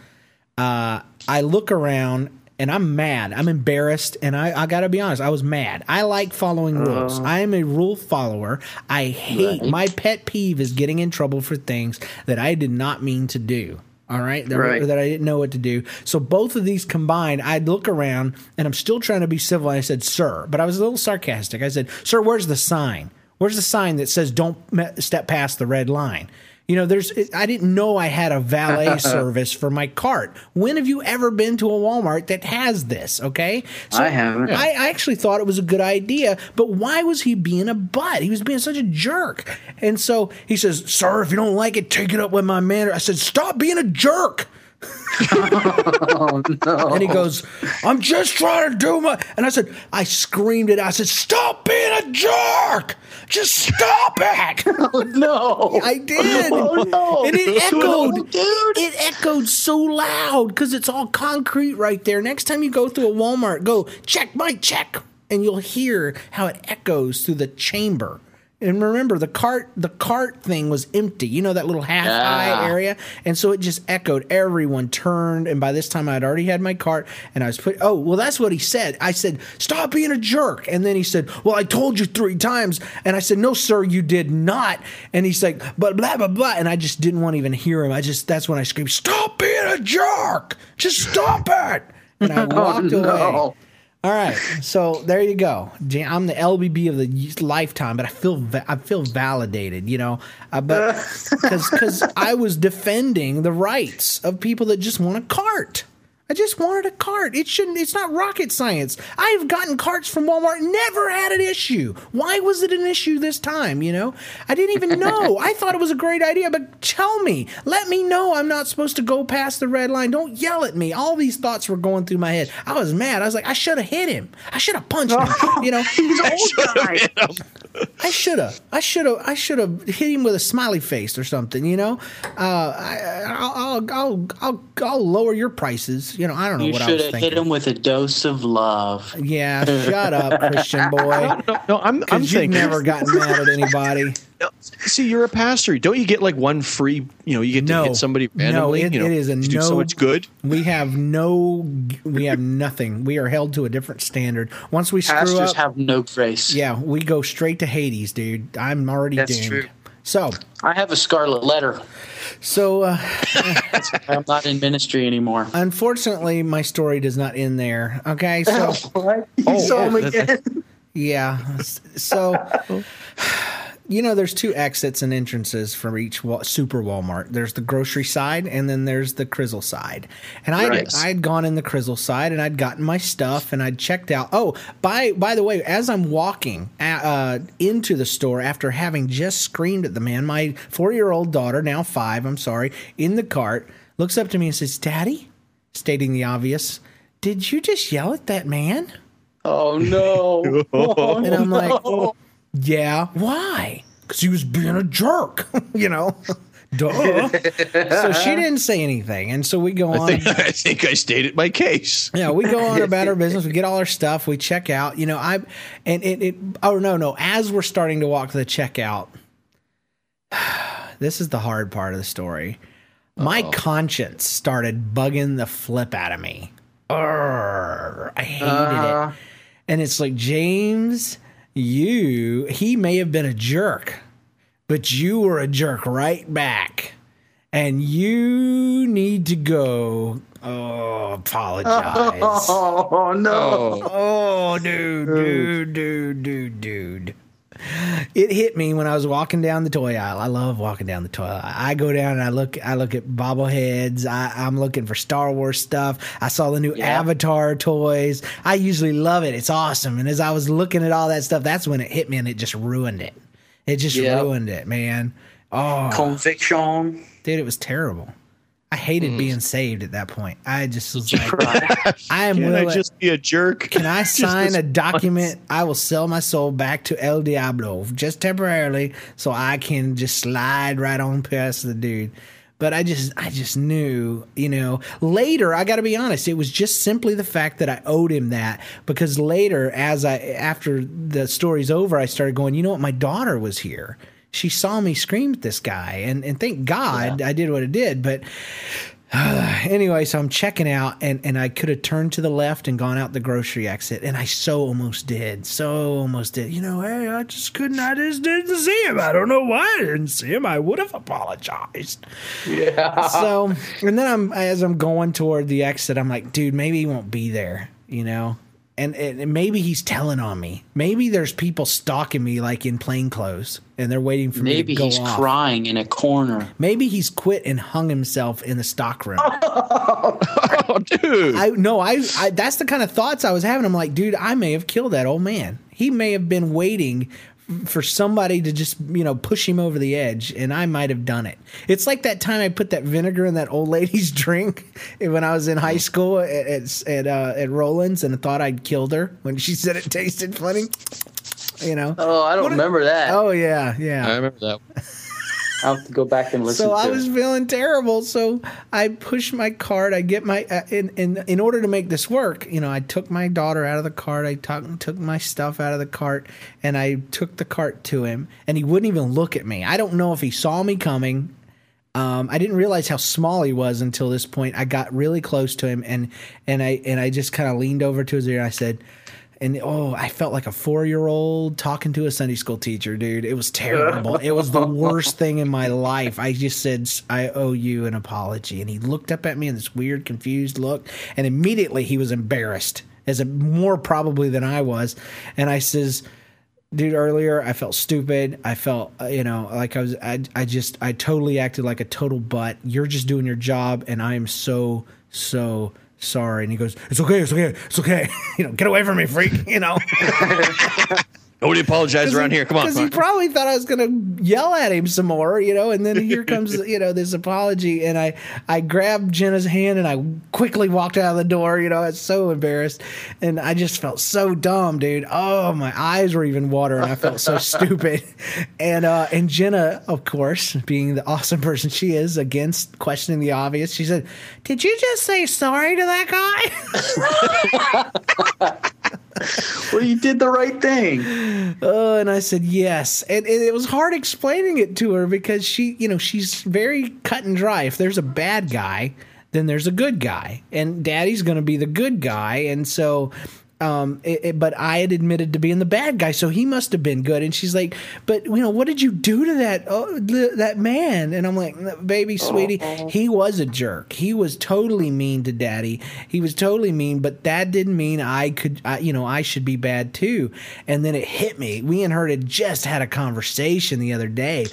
uh, I look around and I'm mad. I'm embarrassed, and I, I got to be honest. I was mad. I like following uh-huh. rules. I am a rule follower. I hate my pet peeve is getting in trouble for things that I did not mean to do. All right, that, Right. that I didn't know what to do. So both of these combined, I'd look around and I'm still trying to be civil. And I said, "Sir," but I was a little sarcastic. I said, "Sir, where's the sign? Where's the sign that says don't step past the red line?" You know, there's. I didn't know I had a valet *laughs* service for my cart. When have you ever been to a Walmart that has this? Okay, I haven't. I, I actually thought it was a good idea, but why was he being a butt? He was being such a jerk. And so he says, "Sir, if you don't like it, take it up with my manager." I said, "Stop being a jerk." *laughs* Oh no! And he goes, I'm just trying to do my. And I said, I screamed it. I said, Stop being a jerk. Just stop it. *laughs* Oh no! I did. Oh no! And it echoed. dude. It echoed so loud because it's all concrete right there. Next time you go through a Walmart, go check my check, and you'll hear how it echoes through the chamber. And remember, the cart the cart thing was empty. You know that little half eye area, and so it just echoed. Everyone turned, and by this time, I'd already had my cart, and I was put. Oh, well, that's what he said. I said, "Stop being a jerk," and then he said, "Well, I told you three times," and I said, "No, sir, you did not." And he's like, "But blah blah blah," and I just didn't want to even hear him. I just that's when I screamed, "Stop being a jerk! Just stop it!" and I *laughs* oh, walked no. away. All right, so there you go. I'm the LBB of the lifetime, but I feel va- I feel validated, you know. Uh, but *laughs* because I was defending the rights of people that just want a cart. I just wanted a cart. It shouldn't. It's not rocket science. I've gotten carts from Walmart, never had an issue. Why was it an issue this time? You know, I didn't even *laughs* know. I thought it was a great idea, but tell me, let me know I'm not supposed to go past the red line. Don't yell at me. All these thoughts were going through my head. I was mad. I was like, I should have hit him. I should have punched him. *laughs* You know, He's an old guy. I should have. I should have. I should have hit him with a smiley face or something. You know, uh, I, I'll, I'll, I'll, I'll, I'll lower your prices. You know, I don't know You what I should was have thinking. hit him with a dose of love. Yeah, *laughs* shut up, Christian boy. *laughs* No, no, I'm, I'm Because you've thinking. never gotten mad at anybody. *laughs* See, you're a pastor. Don't you get like one free? You know, you get to No, hit somebody no, randomly. it- you know, it is a you do so no- much good. We have no. We have nothing. We are held to a different standard. Once we screw up, have no grace. yeah, we go straight to Hades, dude. I'm already That's doomed. true. So, I have a scarlet letter. so uh, *laughs* I'm not in ministry anymore. unfortunately, my story does not end there. Okay, so. *laughs* What? You Oh, saw him yeah, that- again. Yeah. So, *laughs* you know, there's two exits and entrances from each wa- super Walmart. There's the grocery side, and then there's the Crizzle side. And I Right. I'd gone in the Crizzle side, and I'd gotten my stuff, and I'd checked out. Oh, by by the way, as I'm walking a- uh, into the store after having just screamed at the man, my four year old daughter, now five, I'm sorry, in the cart, looks up to me and says, "Daddy," stating the obvious. Did you just yell at that man? Oh no! *laughs* Oh, And I'm like, no. Yeah, why? Because he was being a jerk, *laughs* you know. Duh. so she didn't say anything, and so we go on. I think, *laughs* I think I stated my case. Yeah, we go on about our business. We get all our stuff. We check out. You know, I and it. it oh no, no. As we're starting to walk to the checkout, *sighs* this is the hard part of the story. My conscience started bugging the flip out of me. Urgh, I hated Uh. it. And it's like James, you. He may have been a jerk, but you were a jerk right back, and you need to go. Oh, apologize. *laughs* Oh no! Oh, dude, dude, dude, dude, dude. It hit me when I was walking down the toy aisle. I love walking down the toy aisle. I go down and I look. I look at bobbleheads. I, I'm looking for Star Wars stuff. I saw the new Yeah. Avatar toys. I usually love it. It's awesome. And as I was looking at all that stuff, that's when it hit me and it just ruined it. It just Yeah. ruined it, man. Oh, Conviction. dude, it was terrible. I hated Mm. being saved at that point. I just was *laughs* like, I am Can willing. I just be a jerk? Can I *laughs* sign a document? I will sell my soul back to El Diablo just temporarily, so I can just slide right on past the dude. But I just, I just knew, you know. Later, I got to be honest. It was just simply the fact that I owed him that because later, as I after the story's over, I started going. You know what? My daughter was here. She saw me scream at this guy, and and thank God I did what I did. But *sighs* anyway, so I'm checking out, and, and I could have turned to the left and gone out the grocery exit, and I so almost did, so almost did. You know, hey, I just couldn't, I just didn't see him. I don't know why I didn't see him. I would have apologized. Yeah. *laughs* So, and then I'm as I'm going toward the exit, I'm like, dude, maybe he won't be there. You know. And, and maybe he's telling on me. Maybe there's people stalking me like in plain clothes, and they're waiting for me Maybe to go he's off. crying in a corner. Maybe he's quit and hung himself in the stockroom. *laughs* Oh, dude. I no, I, I that's the kind of thoughts I was having. I'm like, dude, I may have killed that old man. He may have been waiting for somebody to just you know push him over the edge, and I might have done it. It's like that time I put that vinegar in that old *laughs* lady's drink when I was in high school at at at, uh, at Roland's, and thought I'd killed her when she said it tasted funny. You know. Oh, I don't remember that. Oh yeah, yeah. I remember that. I'll have to go back and listen so I it. was feeling terrible. So I push my cart. I get my uh, in in in order to make this work. You know, I took my daughter out of the cart. I took took my stuff out of the cart, and I took the cart to him. And he wouldn't even look at me. I don't know if he saw me coming. Um, I didn't realize how small he was until this point. I got really close to him, and and I and I just kind of leaned over to his ear. and I said, And oh, I felt like a four year old talking to a Sunday school teacher, dude. It was terrible. it was the *laughs* worst thing in my life. I just said, I owe you an apology. And he looked up at me in this weird, confused look. And immediately he was embarrassed, as a, more probably than I was. And I says, dude earlier i felt stupid i felt uh, you know like i was I, I just i totally acted like a total butt you're just doing your job and i am so so sorry. And he goes it's okay it's okay it's okay. *laughs* You know get away from me freak you know *laughs* Nobody apologizes around he- here. Come on. Because he probably thought I was going to yell at him some more, you know. And then here comes, *laughs* you know, this apology, and I I grabbed Jenna's hand and I quickly walked out of the door. You know, I was so embarrassed, and I just felt so dumb, dude. Oh, my eyes were even watering. I felt so *laughs* stupid, and uh, and Jenna, of course, being the awesome person she is, against questioning the obvious, she said, "Did you just say sorry to that guy?" *laughs* Well, you did the right thing. Oh, and I said yes, and, and it was hard explaining it to her because she, you know, she's very cut and dry. If there's a bad guy, then there's a good guy, and Daddy's going to be the good guy, and so. Um, it, it- but I had admitted to being the bad guy, so he must have been good. And she's like, "But you know, what did you do to that oh, th- that man?" And I'm like, "Baby, sweetie, he was a jerk. He was totally mean to Daddy. He was totally mean, but that didn't mean I could, I, you know, I should be bad too." And then it hit me. We and her had just had a conversation the other day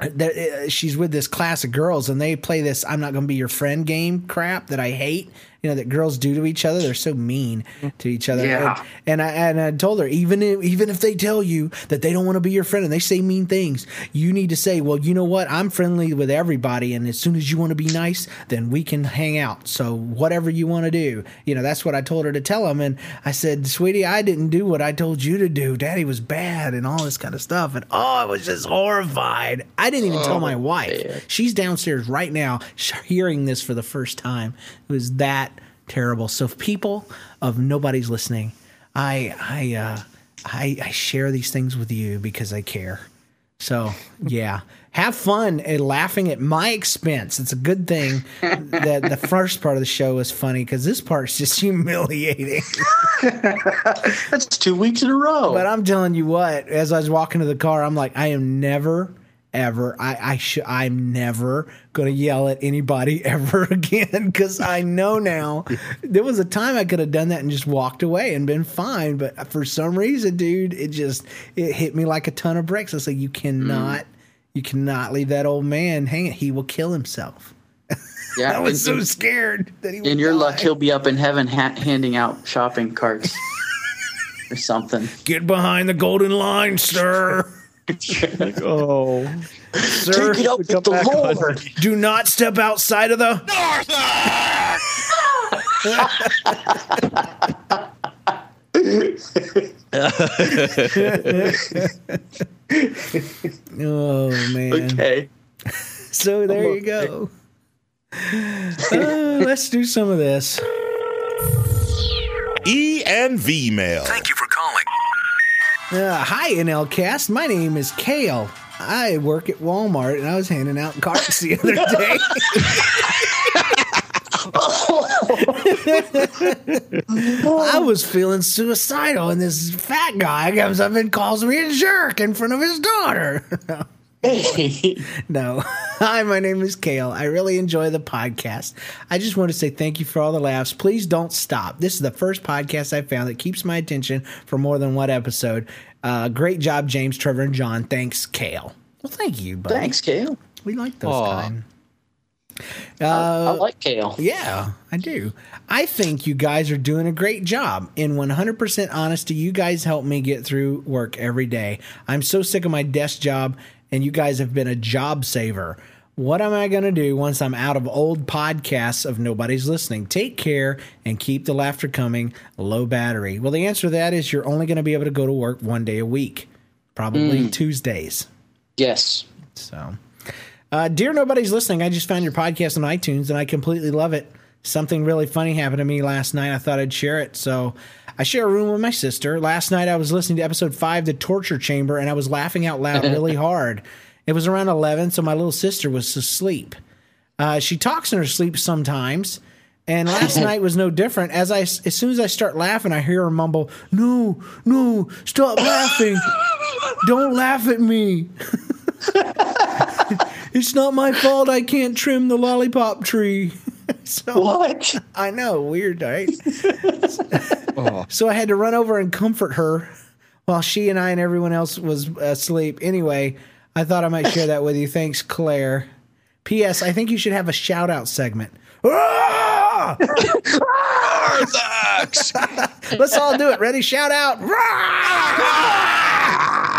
that uh, she's with this class of girls and they play this I'm not going to be your friend game crap that I hate. You know that girls do to each other. They're so mean to each other. Yeah. And, and I and I told her even if, even if they tell you that they don't want to be your friend and they say mean things, you need to say, well, you know what? I'm friendly with everybody, and as soon as you want to be nice, then we can hang out. So whatever you want to do, you know, that's what I told her to tell him. And I said, sweetie, I didn't do what I told you to do. Daddy was bad and all this kind of stuff. And oh, I was just horrified. I didn't even tell oh, my wife. She's downstairs right now hearing this for the first time. It was that terrible. So people of nobody's listening, I I uh, I, I share these things with you because I care. So yeah, have fun and laughing at my expense. It's a good thing that the first part of the show was funny because this part's just *laughs* humiliating. That's two weeks in a row. But I'm telling you what, as I was walking to the car, I'm like, I am never, ever, I, I should, I'm never gonna yell at anybody *laughs* ever again because I know now. *laughs* there was a time I could have done that and just walked away and been fine, but for some reason, dude, it just it hit me like a ton of bricks. I was like, you cannot, mm. you cannot leave that old man hanging. He will kill himself. *laughs* yeah, I was so scared that he. in your die. luck, he'll be up in heaven ha- handing out shopping carts or something. Get behind the golden line, sir. *laughs* *laughs* oh, Sir, Take it up with the Lord. do not step outside of the. *laughs* oh man. Okay. So there you go. Uh, let's do some of this. E and V mail. Thank you for calling. Uh, hi, NLCast. My name is Kale. I work at Walmart and I was handing out carts the other day. *laughs* I was feeling suicidal, and this fat guy comes up and calls me a jerk in front of his daughter. *laughs* *laughs* no. *laughs* Hi, my name is Kale. I really enjoy the podcast. I just want to say thank you for all the laughs. Please don't stop. This is the first podcast I found that keeps my attention for more than one episode. Uh, great job, James, Trevor, and John. Thanks, Kale. Well, thank you, buddy. Thanks, Kale. We like those Aw. kind. I, I like kale. Yeah, I do. I think you guys are doing a great job. In 100% honesty, you guys help me get through work every day. I'm so sick of my desk job, and you guys have been a job saver. What am I going to do once I'm out of old podcasts of nobody's listening? Take care and keep the laughter coming. Low battery. Well, the answer to that is you're only going to be able to go to work one day a week, probably Tuesdays. Yes. So, uh, dear nobody's listening. I just found your podcast on iTunes and I completely love it. Something really funny happened to me last night. I thought I'd share it. So, I share a room with my sister. Last night I was listening to episode five, The Torture Chamber, and I was laughing out loud *laughs* really hard. It was around 11, so my little sister was asleep. Uh, she talks in her sleep sometimes, And last *laughs* night was no different. As I, as soon as I start laughing, I hear her mumble, "No, no, stop laughing! Don't laugh at me! *laughs* it's not my fault. I can't trim the lollipop tree." *laughs* so, what? I know, weird, right? *laughs* *laughs* So I had to run over and comfort her while she and I and everyone else was asleep. Anyway, I thought I might share that with you. Thanks, Claire. P.S. I think you should have a shout out segment. Ah! Let's all do it. Ready? Shout out.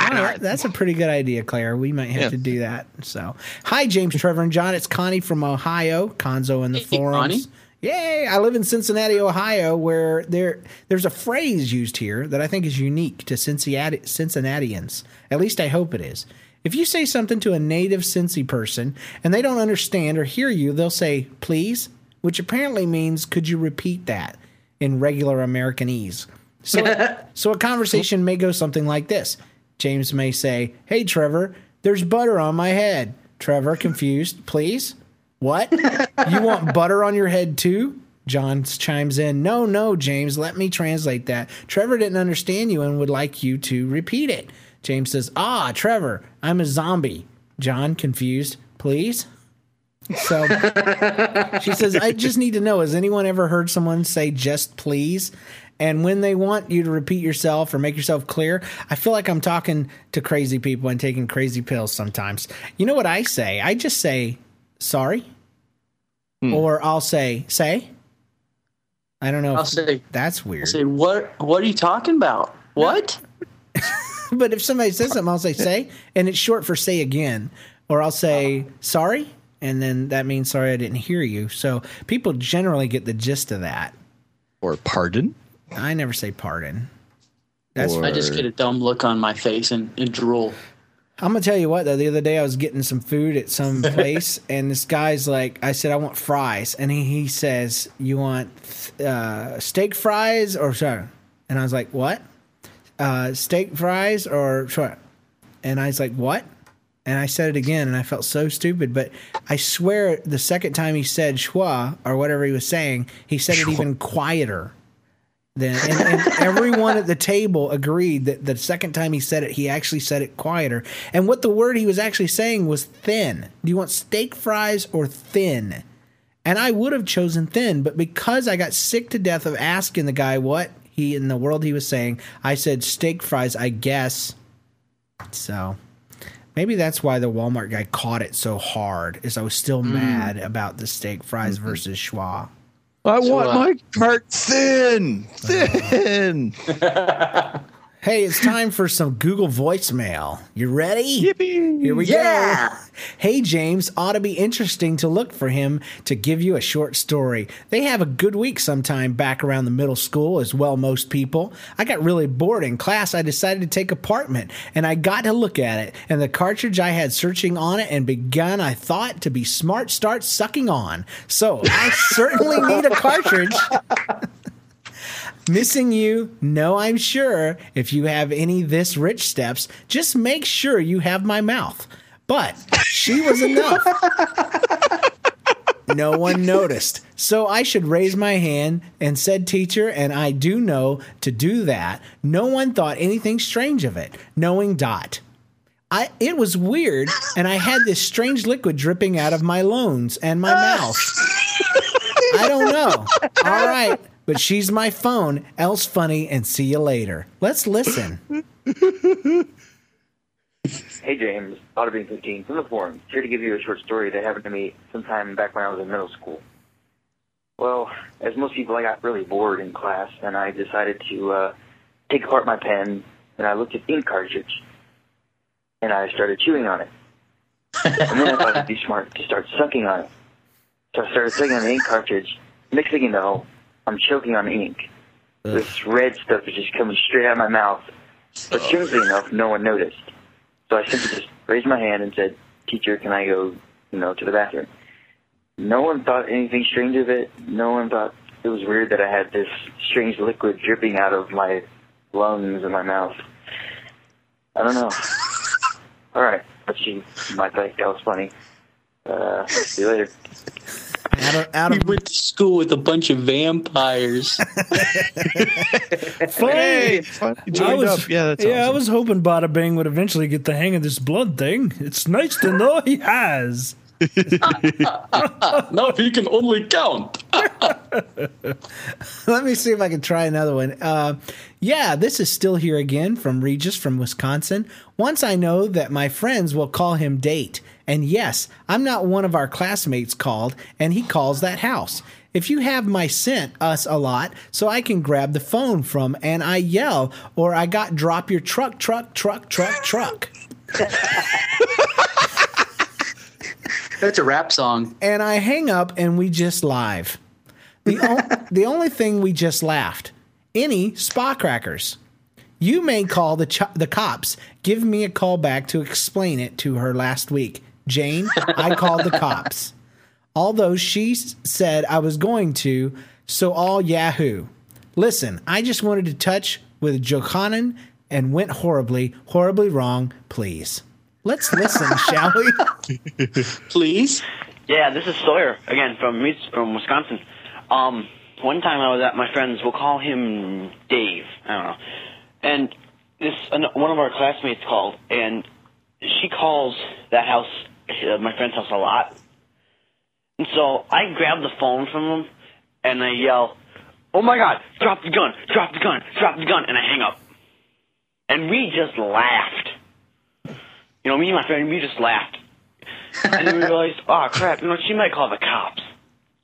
All right, that's a pretty good idea, Claire. We might have Yeah. to do that. So, hi, James, Trevor, and John. It's Connie from Ohio. Conzo in the forums. Connie. Yay! I live in Cincinnati, Ohio, where there there's a phrase used here that I think is unique to Cincinnati, Cincinnatians. At least I hope it is. If you say something to a native Cincy person and they don't understand or hear you, they'll say "please," which apparently means "could you repeat that?" in regular Americanese. So, *laughs* so a conversation may go something like this. James may say, "Hey, Trevor, there's butter on my head." Trevor, confused, please. What? *laughs* You want butter on your head too? John chimes in, No, no, James, let me translate that. Trevor didn't understand you and would like you to repeat it. James says, Ah, Trevor, I'm a zombie. John, confused, please? So *laughs* she says, I just need to know has anyone ever heard someone say just please? And when they want you to repeat yourself or make yourself clear, I feel like I'm talking to crazy people and taking crazy pills sometimes. You know what I say? I just say, sorry. Hmm. Or I'll say, say. I don't know. I'll if- say- that's weird. i Say what? What are you talking about? What? *laughs* but if somebody says something, I'll say say, and it's short for say again. Or I'll say oh. sorry, and then that means sorry I didn't hear you. So people generally get the gist of that. Or pardon. I never say pardon. That's I just get a dumb look on my face and, and drool. I'm gonna tell you what though. The other day I was getting some food at some *laughs* place, and this guy's like, I said I want fries, and he, he says, "You want uh, steak fries or sorry?" And I was like, "What? Uh, steak fries or sorry?" And I was like, "What?" And I said it again, and I felt so stupid. But I swear, the second time he said "schwa" or whatever he was saying, he said it even quieter. Then and, and *laughs* everyone at the table agreed that the second time he said it, he actually said it quieter. And what the word he was actually saying was thin. Do you want steak fries or thin? And I would have chosen thin, but because I got sick to death of asking the guy what he in the world he was saying, I said steak fries, I guess. So maybe that's why the Walmart guy caught it so hard, is I was still mm. mad about the steak fries mm-hmm. versus schwa. I So, want uh, my cart thin, thin. *laughs* *laughs* Hey, it's time for some Google voicemail. You ready? Yippee! Here we Yeah. go. Hey, James, ought to be interesting to look for him to give you a short story. They have a good week sometime back around the middle school, as well most people. I got really bored in class. I decided to take apartment, and I got to look at it. And the cartridge I had searching on it and begun, I thought, to be smart start sucking on. So I certainly need a cartridge. *laughs* Missing you? No, I'm sure. If you have any this rich steps, just make sure you have my mouth. But she was enough. no one noticed. So I should raise my hand and said teacher, and I do know to do that. No one thought anything strange of it, knowing dot. I it was weird, and I had this strange liquid dripping out of my loans and my mouth. I don't know. All right, but she's my phone. Else funny, and see you later. Let's listen. Hey James, Be 15 from the forum. Here to give you a short story that happened to me sometime back when I was in middle school. Well, as most people, I got really bored in class, and I decided to uh, take apart my pen, and I looked at the ink cartridge, and I started chewing on it. and then I thought it'd be smart to start sucking on it. So I started sucking on the ink cartridge. Thing you know, I'm choking on ink. This red stuff is just coming straight out of my mouth. But strangely enough, no one noticed. So I simply just raised my hand and said, "Teacher, can I go, you know, to the bathroom?" No one thought anything strange of it. No one thought it was weird that I had this strange liquid dripping out of my lungs and my mouth. I don't know. *laughs* All right, but she might think that was funny. Uh, see you later. Out of, out We went to school with a bunch of vampires. *laughs* Funny. fun. I was, up. Yeah, that's yeah. I was hoping Bada Bing would eventually get the hang of this blood thing. It's nice to know he has. *laughs* now he can only count. *laughs* Let me see if I can try another one. Uh, yeah, this is still here again from Regis from Wisconsin. Once I know that my friends will call him date. And yes, I'm not one of our classmates called, and he calls that house. If you have my scent us a lot, so I can grab the phone from and I yell, or I got drop your truck, truck, truck, truck, truck. That's a rap song. and I hang up and we just live. The, o- *laughs* the only thing we just laughed. Any spa crackers. You may call the ch- the cops. Give me a call back to explain it to her last week. Jane, I called the cops. Although she said I was going to, so all Yahoo. Listen, I just wanted to touch with Johanan and went horribly, horribly wrong. Please. Let's listen, *laughs* shall we? Please. Yeah, this is Sawyer again from from Wisconsin. Um, one time I was at my friend's. We'll call him Dave. I don't know. And this one of our classmates called, and she calls that house, Uh, my friend's house, a lot. And so I grab the phone from him, and I yell, "Oh my God! Drop the gun! Drop the gun! Drop the gun!" And I hang up. And we just laughed. You know, me and my friend, we just laughed. And then we *laughs* realized, oh crap, you know, she might call the cops.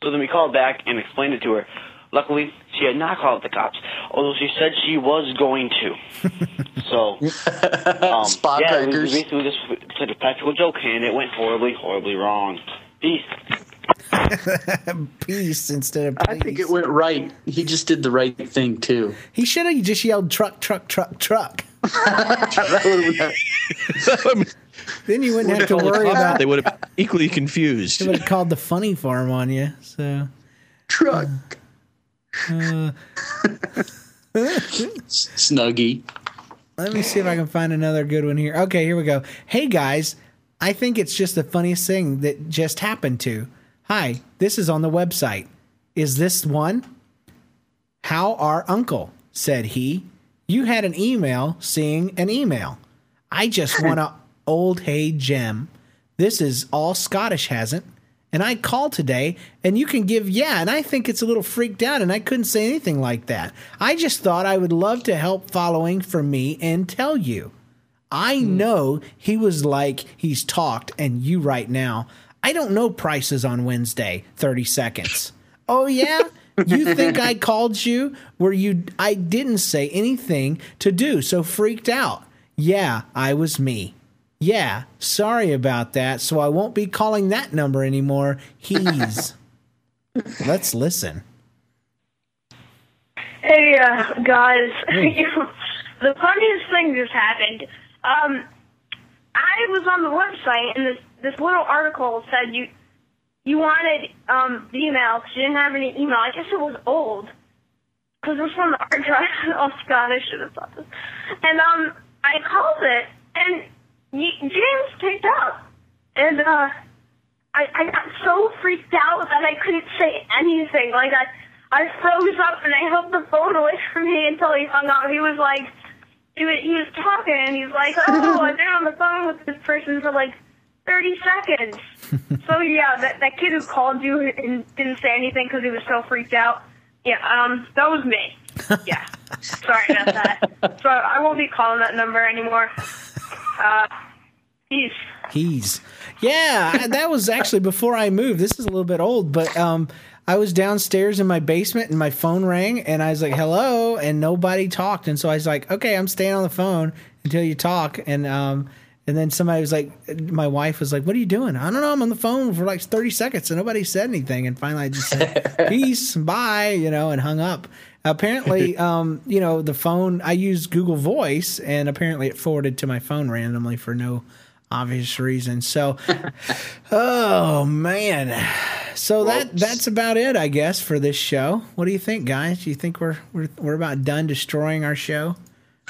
So then we called back and explained it to her. Luckily, she had not called the cops, although she said she was going to. *laughs* So, *laughs* um, Spot yeah, we, we basically just played a practical joke, and it went horribly, horribly wrong. Peace. *laughs* Peace instead of I think it went right. He just did the right thing too. He should have just yelled truck, truck, truck, truck. then you wouldn't have to worry about. They would have equally confused. They would have called the funny farm on you. So truck. Uh, Uh, *laughs* Snuggie. let me see if I can find another good one here. Okay, here we go. Hey guys, I think it's just the funniest thing that just happened to. Hi, this is on the website. Is this one? How our uncle, said he. You had an email seeing an email. I just want a *laughs* old hey gem. This is all Scottish hasn't. And I called today and you can give yeah, and I think it's a little freaked out and I couldn't say anything like that. I just thought I would love to help following for me and tell you. I hmm. know he was like he's talked and you right now. I don't know prices on Wednesday, 30 seconds. Oh yeah? You think I *laughs* called you where you I didn't say anything to do, so freaked out. Yeah, I was me. Yeah, sorry about that, so I won't be calling that number anymore. He's *laughs* Let's listen. Hey, uh, guys. *laughs* the funniest thing just happened. Um, I was on the website, and this this little article said you you wanted um the email because you didn't have any email. I guess it was old because it was from the hard *laughs* drive. oh, God, I should have thought this. And um, I called it, and James picked up, and uh. I, I got so freaked out that I couldn't say anything. Like I, I froze up and I held the phone away from me until he hung up. He was like, he was, he was talking and he's like, oh, *laughs* I've been on the phone with this person for like 30 seconds. *laughs* so yeah, that that kid who called you and didn't say anything because he was so freaked out. Yeah, um, that was me. *laughs* Yeah, sorry about that. So I won't be calling that number anymore. Uh, peace. He's yeah, that was actually before I moved. This is a little bit old, but um, I was downstairs in my basement and my phone rang, and I was like, "Hello," and nobody talked, and so I was like, "Okay, I'm staying on the phone until you talk." And um, and then somebody was like, my wife was like, "What are you doing?" I don't know. I'm on the phone for like 30 seconds, and nobody said anything. And finally, I just said, *laughs* "Peace, bye," you know, and hung up. Apparently, *laughs* um, you know, the phone I use Google Voice, and apparently it forwarded to my phone randomly for no obvious reason. So, *laughs* oh man, so that that's about it, I guess, for this show. What do you think, guys? Do you think we're we're we're about done destroying our show?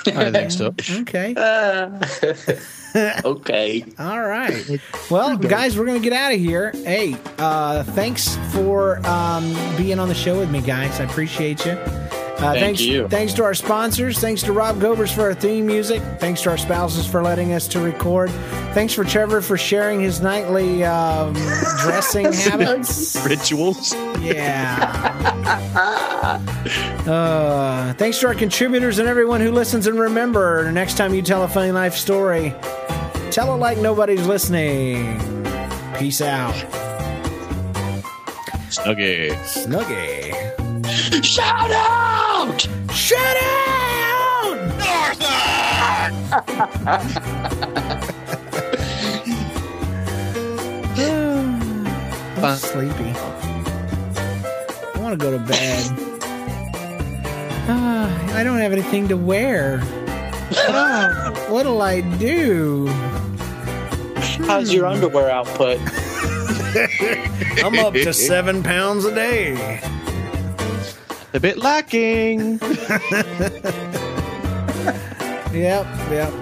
I think so. Okay. *laughs* *laughs* okay. All right. Well, guys, we're going to get out of here. Hey, uh, thanks for um, being on the show with me, guys. I appreciate you. Uh, Thank thanks, you. Thanks to our sponsors. Thanks to Rob Gobers for our theme music. Thanks to our spouses for letting us to record. Thanks for Trevor for sharing his nightly um, *laughs* dressing habits. Rituals. Yeah. *laughs* Uh, thanks to our contributors and everyone who listens. And remember, next time you tell a funny life story, tell it like nobody's listening. Peace out. Snuggie. Snuggie. Shout out! Shout out! Northland! I'm sleepy. I want to go to bed. Ah, I don't have anything to wear. Ah, what'll I do? How's your underwear output? *laughs* I'm up to seven pounds a day. A bit lacking. *laughs* Yep, yep.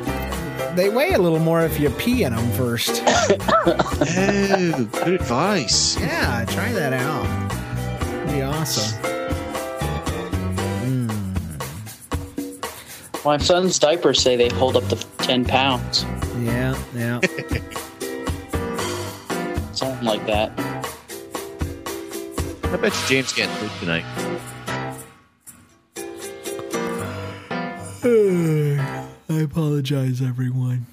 They weigh a little more if you pee in them first. *laughs* oh, good advice. Yeah, try that out. Be awesome. Hmm. My son's diapers say they hold up to 10 pounds. Yeah, yeah. *laughs* Something like that. I bet you James can't sleep tonight. *sighs* I apologize, everyone.